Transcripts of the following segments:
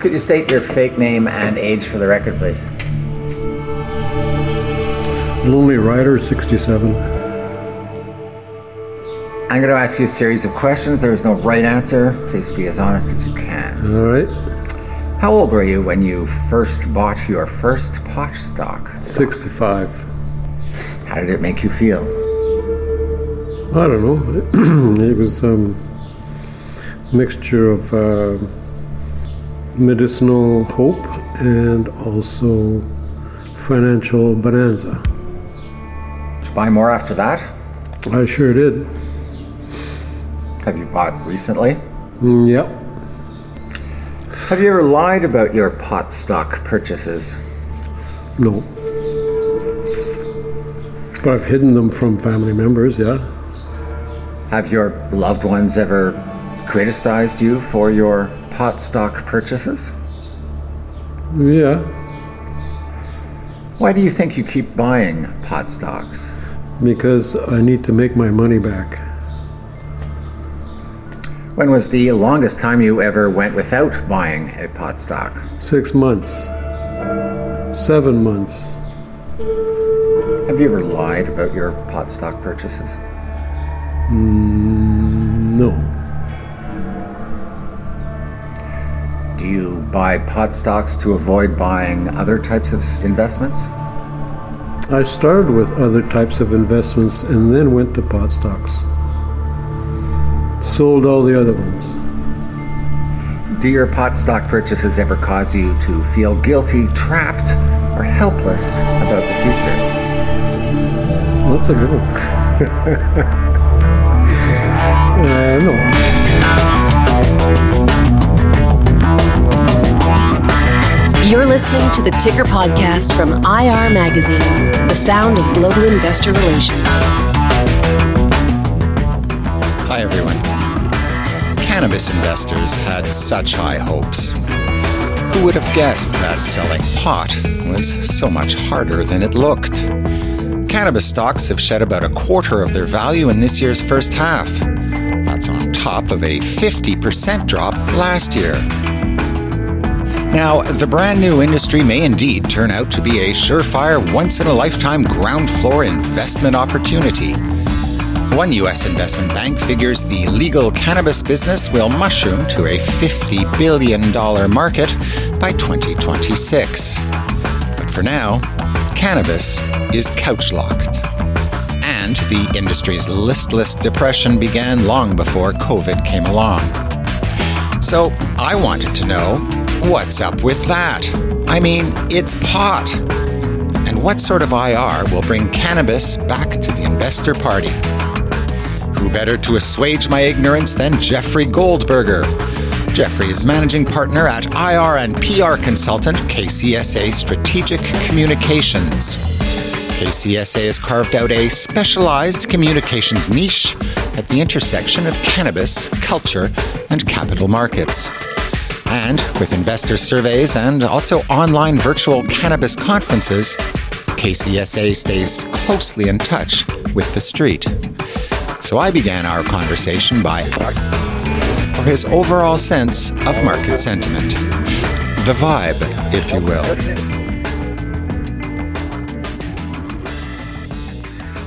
Could you state your fake name and age for the record, please? Lonely Rider, 67. I'm going to ask you a series of questions. There is no right answer. Please be as honest as you can. All right. How old were you when you first bought your first pot stock? 65. How did it make you feel? I don't know. it was a um, mixture of uh, medicinal hope and also financial bonanza. Did you buy more after that? I sure did. Have you bought recently? Mm, yep. Have you ever lied about your pot stock purchases? No. But I've hidden them from family members, yeah. Have your loved ones ever criticized you for your pot stock purchases? Yeah. Why do you think you keep buying pot stocks? Because I need to make my money back. When was the longest time you ever went without buying a pot stock? Six months. Seven months. Have you ever lied about your pot stock purchases? Mm, buy pot stocks to avoid buying other types of investments? I started with other types of investments and then went to pot stocks sold all the other ones. Do your pot stock purchases ever cause you to feel guilty, trapped, or helpless about the future? Well, that's a good one. uh, no. You're listening to the Ticker Podcast from IR Magazine, the sound of global investor relations. Hi, everyone. Cannabis investors had such high hopes. Who would have guessed that selling pot was so much harder than it looked? Cannabis stocks have shed about a quarter of their value in this year's first half. That's on top of a 50% drop last year. Now, the brand new industry may indeed turn out to be a surefire, once in a lifetime ground floor investment opportunity. One U.S. investment bank figures the legal cannabis business will mushroom to a $50 billion market by 2026. But for now, cannabis is couch locked. And the industry's listless depression began long before COVID came along. So I wanted to know what's up with that? I mean, it's pot. And what sort of IR will bring cannabis back to the investor party? Who better to assuage my ignorance than Jeffrey Goldberger? Jeffrey is managing partner at IR and PR consultant KCSA Strategic Communications. KCSA has carved out a specialized communications niche at the intersection of cannabis, culture, and capital markets. And with investor surveys and also online virtual cannabis conferences, KCSA stays closely in touch with the street. So I began our conversation by for his overall sense of market sentiment. The vibe, if you will.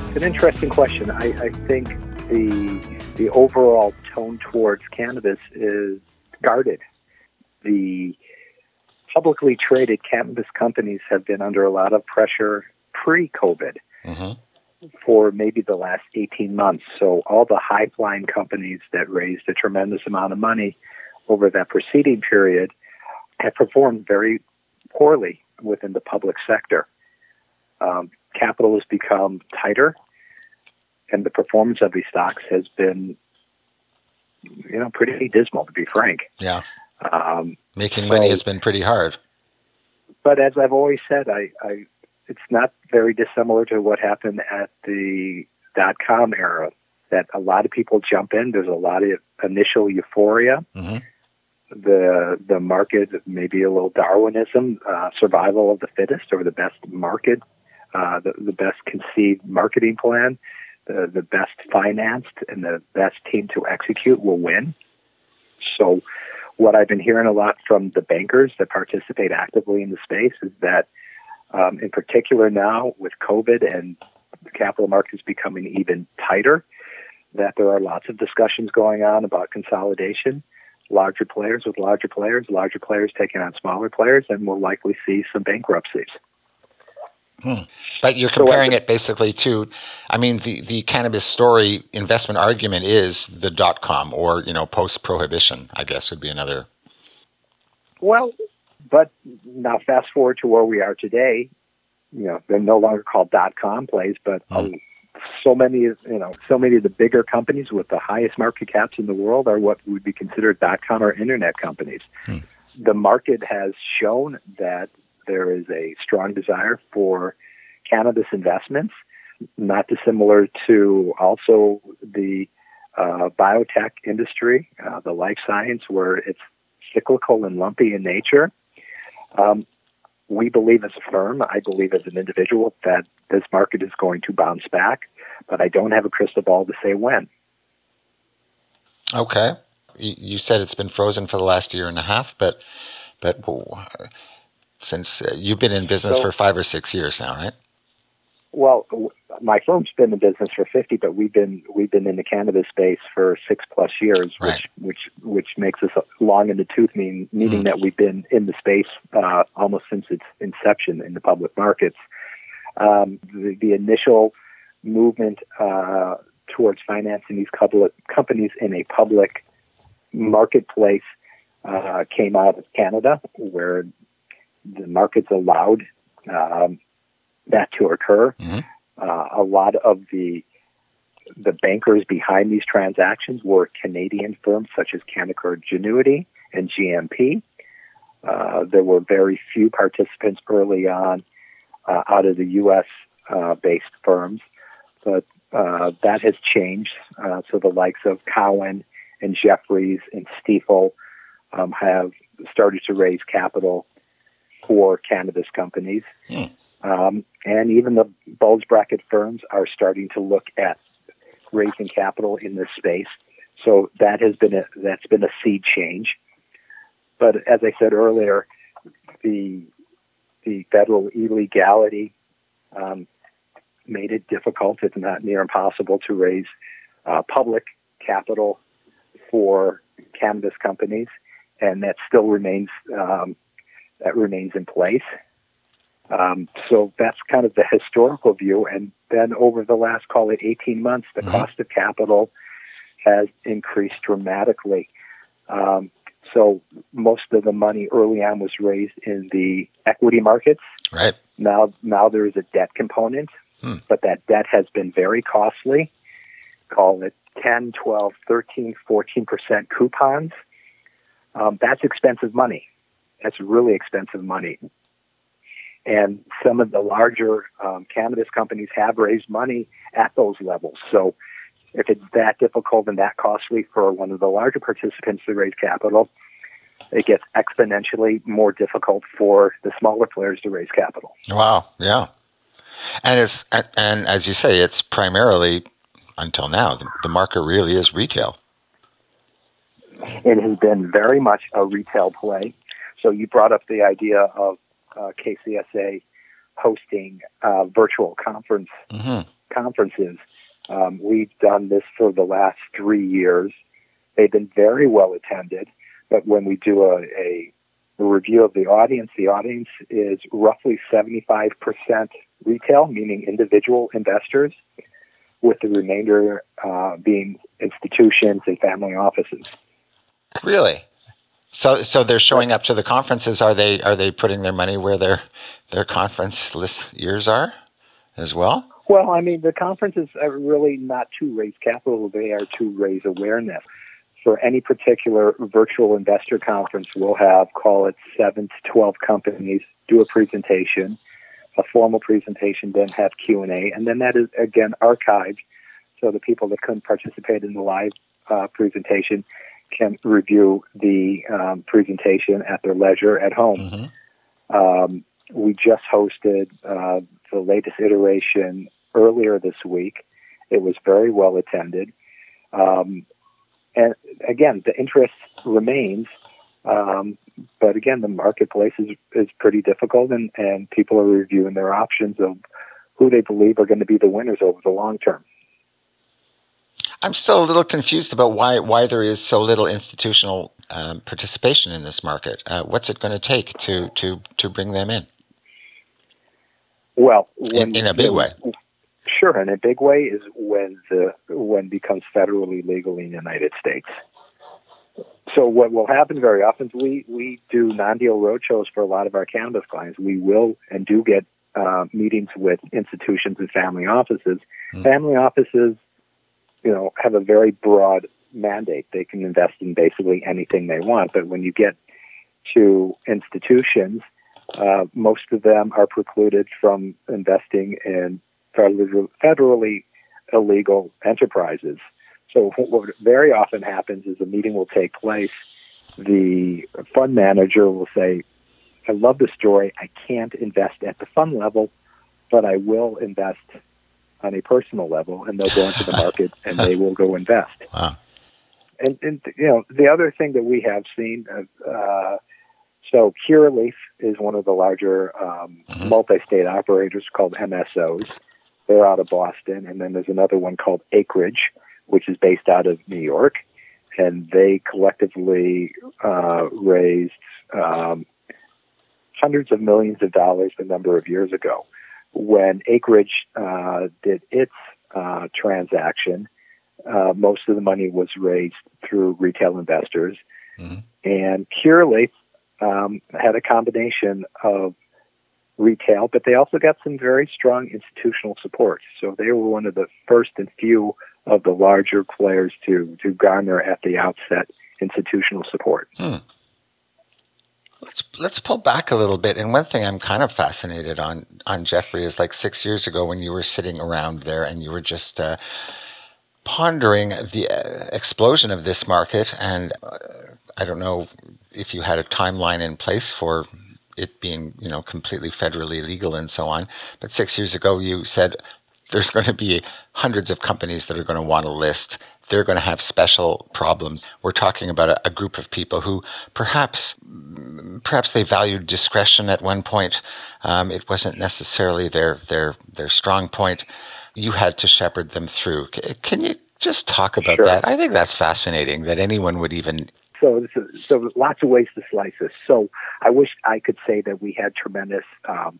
It's an interesting question. I, I think the the overall tone towards cannabis is guarded. The publicly traded cannabis companies have been under a lot of pressure pre-COVID mm-hmm. for maybe the last 18 months. So all the high flying companies that raised a tremendous amount of money over that preceding period have performed very poorly within the public sector. Um, capital has become tighter, and the performance of these stocks has been, you know, pretty dismal, to be frank. Yeah. Um, Making money so, has been pretty hard. But as I've always said, I, I it's not very dissimilar to what happened at the dot com era. That a lot of people jump in. There's a lot of initial euphoria. Mm-hmm. The the market maybe a little Darwinism, uh, survival of the fittest, or the best market, uh, the the best conceived marketing plan, the the best financed and the best team to execute will win. So what I've been hearing a lot from the bankers that participate actively in the space is that, um, in particular now with COVID and the capital markets becoming even tighter, that there are lots of discussions going on about consolidation, larger players with larger players, larger players taking on smaller players, and we'll likely see some bankruptcies. Hmm. But you're comparing so, it basically to, I mean, the, the cannabis story investment argument is the dot com or, you know, post prohibition, I guess would be another. Well, but now fast forward to where we are today, you know, they're no longer called dot com plays, but hmm. so many, you know, so many of the bigger companies with the highest market caps in the world are what would be considered dot com or internet companies. Hmm. The market has shown that there is a strong desire for cannabis investments, not dissimilar to also the uh, biotech industry, uh, the life science, where it's cyclical and lumpy in nature. Um, we believe as a firm, I believe as an individual, that this market is going to bounce back, but I don't have a crystal ball to say when. Okay. You said it's been frozen for the last year and a half, but but since uh, you've been in business so, for five or six years now, right? Well, my firm's been in business for fifty, but we've been we've been in the cannabis space for six plus years, right. which which which makes us long in the tooth, mean, meaning mm. that we've been in the space uh, almost since its inception in the public markets. Um, the, the, initial movement uh, towards financing these couple of companies in a public marketplace uh, came out of Canada, where the markets allowed um, that to occur. Mm-hmm. Uh, a lot of the the bankers behind these transactions were Canadian firms such as Canaccord Genuity and GMP. Uh, there were very few participants early on uh, out of the U.S. Uh, based firms, but uh, that has changed. Uh, so the likes of Cowen and Jefferies and Stifel um, have started to raise capital for cannabis companies. Hmm. Um, and even the bulge bracket firms are starting to look at raising capital in this space. So that has been a that's been a seed change. But as I said earlier, the the federal illegality um, made it difficult, if not near impossible, to raise uh, public capital for cannabis companies, and that still remains um, that remains in place. Um, so that's kind of the historical view. And then over the last, call it 18 months, the mm-hmm. cost of capital has increased dramatically. Um, so most of the money early on was raised in the equity markets. Right. Now, now there is a debt component, hmm. but that debt has been very costly. Call it 10, 12, 13, 14% coupons. Um, that's expensive money. That's really expensive money. And some of the larger um, cannabis companies have raised money at those levels. So if it's that difficult and that costly for one of the larger participants to raise capital, it gets exponentially more difficult for the smaller players to raise capital. Wow, yeah. And it's and as you say, it's primarily until now the, the market really is retail. It has been very much a retail play. So you brought up the idea of uh, KCSA hosting uh, virtual conference mm-hmm. conferences. Um, we've done this for the last three years. They've been very well attended, but when we do a, a, review of the audience, the audience is roughly 75% retail, meaning individual investors, with the remainder uh, being institutions and family offices. Really? So, so they're showing up to the conferences. Are they are they putting their money where their their conference list years are, as well? Well, I mean, the conferences are really not to raise capital; they are to raise awareness. For any particular virtual investor conference, we'll have call it seven to twelve companies do a presentation, a formal presentation, then have Q and A, and then that is again archived, so the people that couldn't participate in the live uh, presentation can review the um, presentation at their leisure at home. Mm-hmm. Um, we just hosted uh, the latest iteration earlier this week. It was very well attended. Um, and again, the interest remains, Um, but again, the marketplace is, is pretty difficult, and, and people are reviewing their options of who they believe are going to be the winners over the long term. I'm still a little confused about why why there is so little institutional um, participation in this market. Uh, what's it going to take to to to bring them in? Well, in, in a big way. Sure, in a big way is when the when becomes federally legal in the United States. So what will happen very often is we we do non-deal roadshows for a lot of our cannabis clients. We will and do get uh, meetings with institutions and family offices. Mm. Family offices, you know, have a very broad mandate. They can invest in basically anything they want. But when you get to institutions, uh, most of them are precluded from investing in federally, federally illegal enterprises. So what very often happens is a meeting will take place. The fund manager will say, I love the story. I can't invest at the fund level, but I will invest on a personal level. And they'll go into the market and they will go invest. Wow. And, and you know, the other thing that we have seen, uh, uh so Curaleaf is one of the larger um, mm-hmm. multi-state operators called MSOs. They're out of Boston, and then there's another one called Acreage, which is based out of New York, and they collectively uh, raised um, hundreds of millions of dollars a number of years ago. When Acreage uh, did its uh, transaction, uh, most of the money was raised through retail investors, mm-hmm. and Curaleaf um, had a combination of retail, but they also got some very strong institutional support. So they were one of the first and few of the larger players to to garner at the outset institutional support. Hmm. Let's let's pull back a little bit. And one thing I'm kind of fascinated on on Jeffrey is like six years ago when you were sitting around there and you were just uh, pondering the uh, explosion of this market. And uh, I don't know if you had a timeline in place for it being you know completely federally legal and so on. But six years ago, you said there's going to be hundreds of companies that are going to want to list. They're going to have special problems. We're talking about a, a group of people who perhaps, perhaps they valued discretion at one point. Um, it wasn't necessarily their their their strong point. You had to shepherd them through. Can you just talk about sure. that? I think that's fascinating that anyone would even so, so, so lots of ways to slice this. So I wish I could say that we had tremendous um,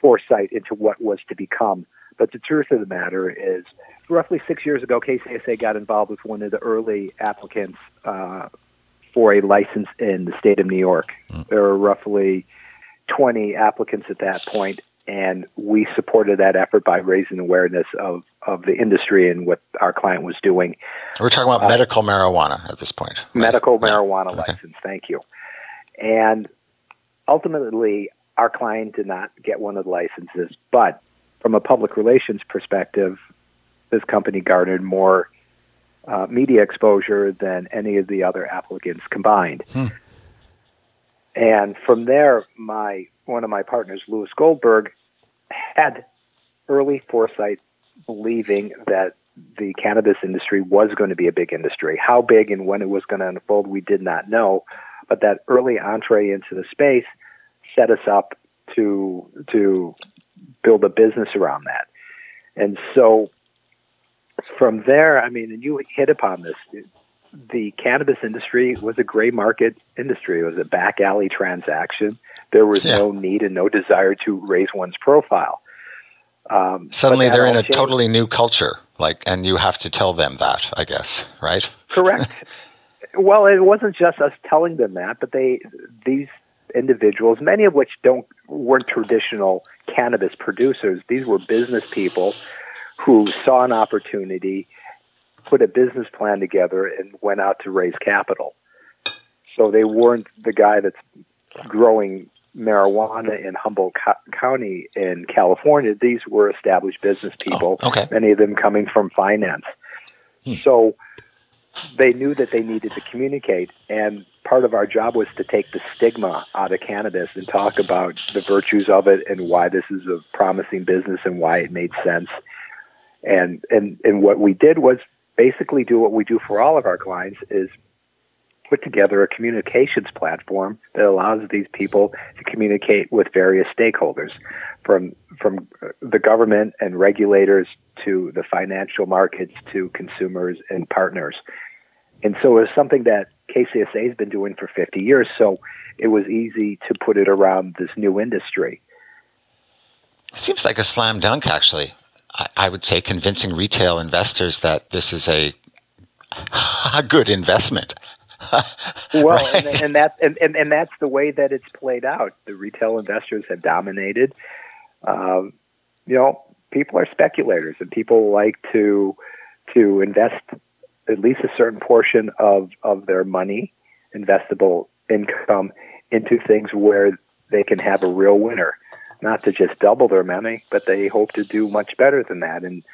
foresight into what was to become. But the truth of the matter is, roughly six years ago, KCSA got involved with one of the early applicants uh, for a license in the state of New York. Mm. There were roughly 20 applicants at that point, and we supported that effort by raising awareness of, of the industry and what our client was doing. We're talking about uh, medical marijuana at this point. Right? Medical marijuana yeah. license, thank you. And ultimately, our client did not get one of the licenses, but from a public relations perspective, this company garnered more uh, media exposure than any of the other applicants combined. Hmm. And from there, my one of my partners, Lewis Goldberg, had early foresight, believing that the cannabis industry was going to be a big industry. How big and when it was going to unfold, we did not know. But that early entree into the space set us up to to build a business around that. And so from there, I mean, and you hit upon this, the cannabis industry was a gray market industry. It was a back alley transaction. There was yeah. no need and no desire to raise one's profile. Um, Suddenly, they're in a changed. totally new culture, like, and you have to tell them that, I guess, right? Correct. well, it wasn't just us telling them that, but they these individuals, many of which don't weren't traditional cannabis producers. These were business people who saw an opportunity, put a business plan together, and went out to raise capital. So they weren't the guy that's growing marijuana in Humboldt County in California. These were established business people, oh, okay. many of them coming from finance. Hmm. So they knew that they needed to communicate, and part of our job was to take the stigma out of cannabis and talk about the virtues of it and why this is a promising business and why it made sense. And and and what we did was basically do what we do for all of our clients is put together a communications platform that allows these people to communicate with various stakeholders from from the government and regulators to the financial markets to consumers and partners. And so it's something that KCSA has been doing for 50 years. So it was easy to put it around this new industry. Seems like a slam dunk, actually. I, I would say convincing retail investors that this is a a good investment. well, right? and, and that and, and, and that's the way that it's played out. The retail investors have dominated. Um, you know, people are speculators, and people like to to invest at least a certain portion of of their money, investable income, into things where they can have a real winner. Not to just double their money, but they hope to do much better than that. And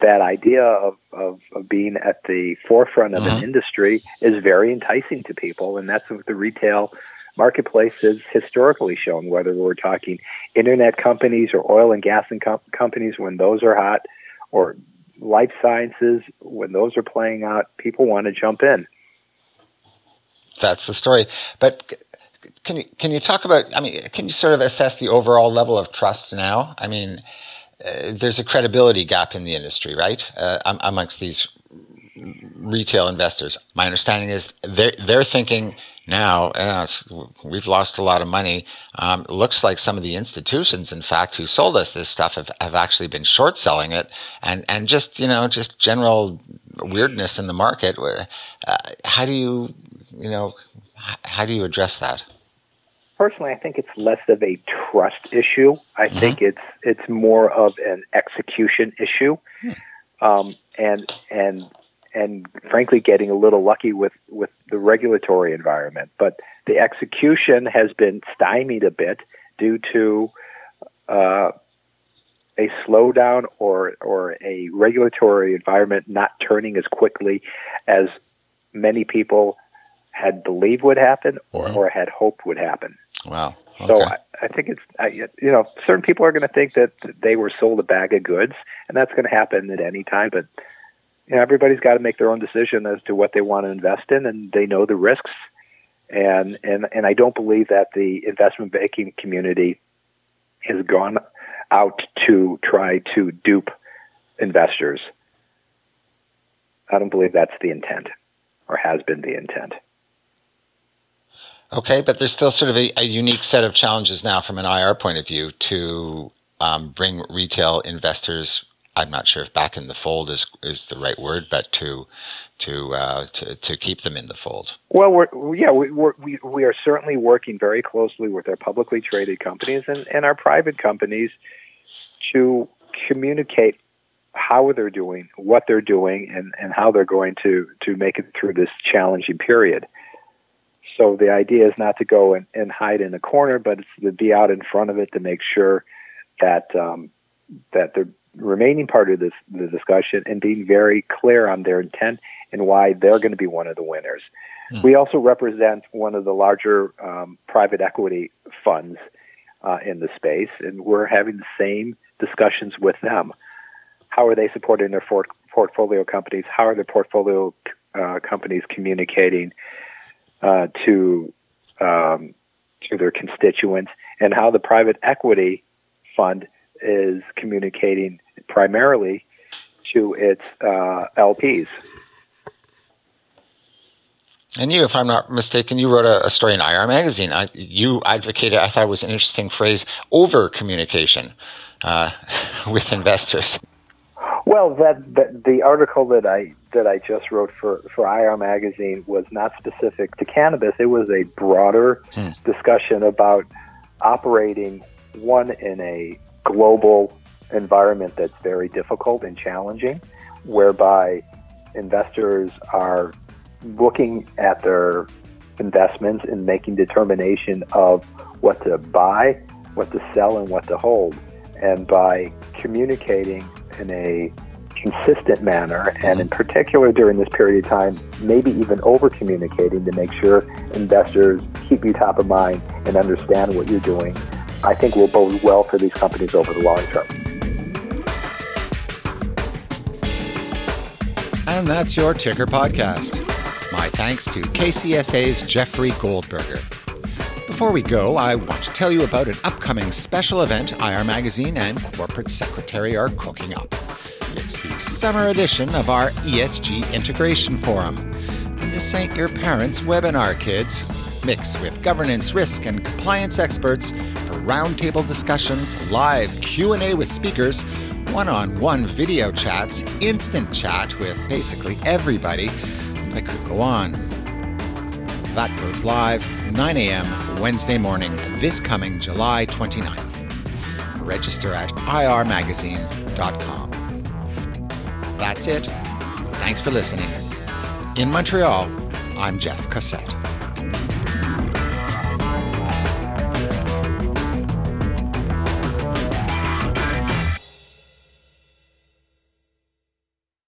that idea of, of, of being at the forefront of mm-hmm. an industry is very enticing to people, and that's what the retail marketplace has historically shown. Whether we're talking internet companies or oil and gas and com- companies, when those are hot, or life sciences, when those are playing out, people want to jump in. That's the story. But can you can you talk about? I mean, can you sort of assess the overall level of trust now? I mean uh, there's a credibility gap in the industry, right, uh, amongst these retail investors. My understanding is they're, they're thinking now uh, we've lost a lot of money. Um, looks like some of the institutions, in fact, who sold us this stuff have, have actually been short selling it, and and just you know just general weirdness in the market. Uh, how do you you know how do you address that? personally, I think it's less of a trust issue. I mm-hmm. think it's it's more of an execution issue, hmm. um, and and and frankly, getting a little lucky with with the regulatory environment. But the execution has been stymied a bit due to uh, a slowdown or or a regulatory environment not turning as quickly as many people had believed would happen or, or had hoped would happen. Wow. Okay. So I, I think it's I, you know certain people are going to think that they were sold a bag of goods, and that's going to happen at any time. But you know everybody's got to make their own decision as to what they want to invest in, and they know the risks. And and and I don't believe that the investment banking community has gone out to try to dupe investors. I don't believe that's the intent, or has been the intent. Okay, but there's still sort of a, a, unique set of challenges now from an IR point of view to um, bring retail investors. I'm not sure if back in the fold is is the right word, but to to uh, to, to keep them in the fold. Well, we're, yeah, we we're, we we are certainly working very closely with our publicly traded companies and, and our private companies to communicate how they're doing, what they're doing, and, and how they're going to to make it through this challenging period. So the idea is not to go and, and hide in a corner, but it's to be out in front of it to make sure that um, that the remaining part of this the discussion and being very clear on their intent and why they're going to be one of the winners. Mm. We also represent one of the larger um, private equity funds uh, in the space, and we're having the same discussions with them. How are they supporting their for- portfolio companies? How are their portfolio uh, companies communicating? uh, to um, to their constituents, and how the private equity fund is communicating primarily to its uh, LPs. And you, if I'm not mistaken, you wrote a, a story in IR magazine. I, you advocated, I thought it was an interesting phrase, over communication uh, with investors. Well, that, that the article that I that I just wrote for for IR magazine was not specific to cannabis. It was a broader hmm. discussion about operating one in a global environment that's very difficult and challenging, whereby investors are looking at their investments and making determination of what to buy, what to sell, and what to hold. And by communicating in a consistent manner, and in mm-hmm. particular during this period of time, maybe even over communicating to make sure investors keep you top of mind and understand what you're doing, I think will bode well for these companies over the long term. And that's your Ticker Podcast. my thanks to KCSA's Jeffrey Goldberger. Before we go, I want to tell you about an upcoming special event IR Magazine and Corporate Secretary are cooking up. It's the summer edition of our ESG Integration Forum. And this ain't your parents' webinar, kids. Mix with governance, risk, and compliance experts for roundtable discussions, live Q&A with speakers, one-on-one video chats, instant chat with basically everybody. I could go on. That goes live 9 a.m. Wednesday morning, this coming July 29th. Register at irmagazine.com. That's it. Thanks for listening. In Montreal, I'm Jeff Cossette.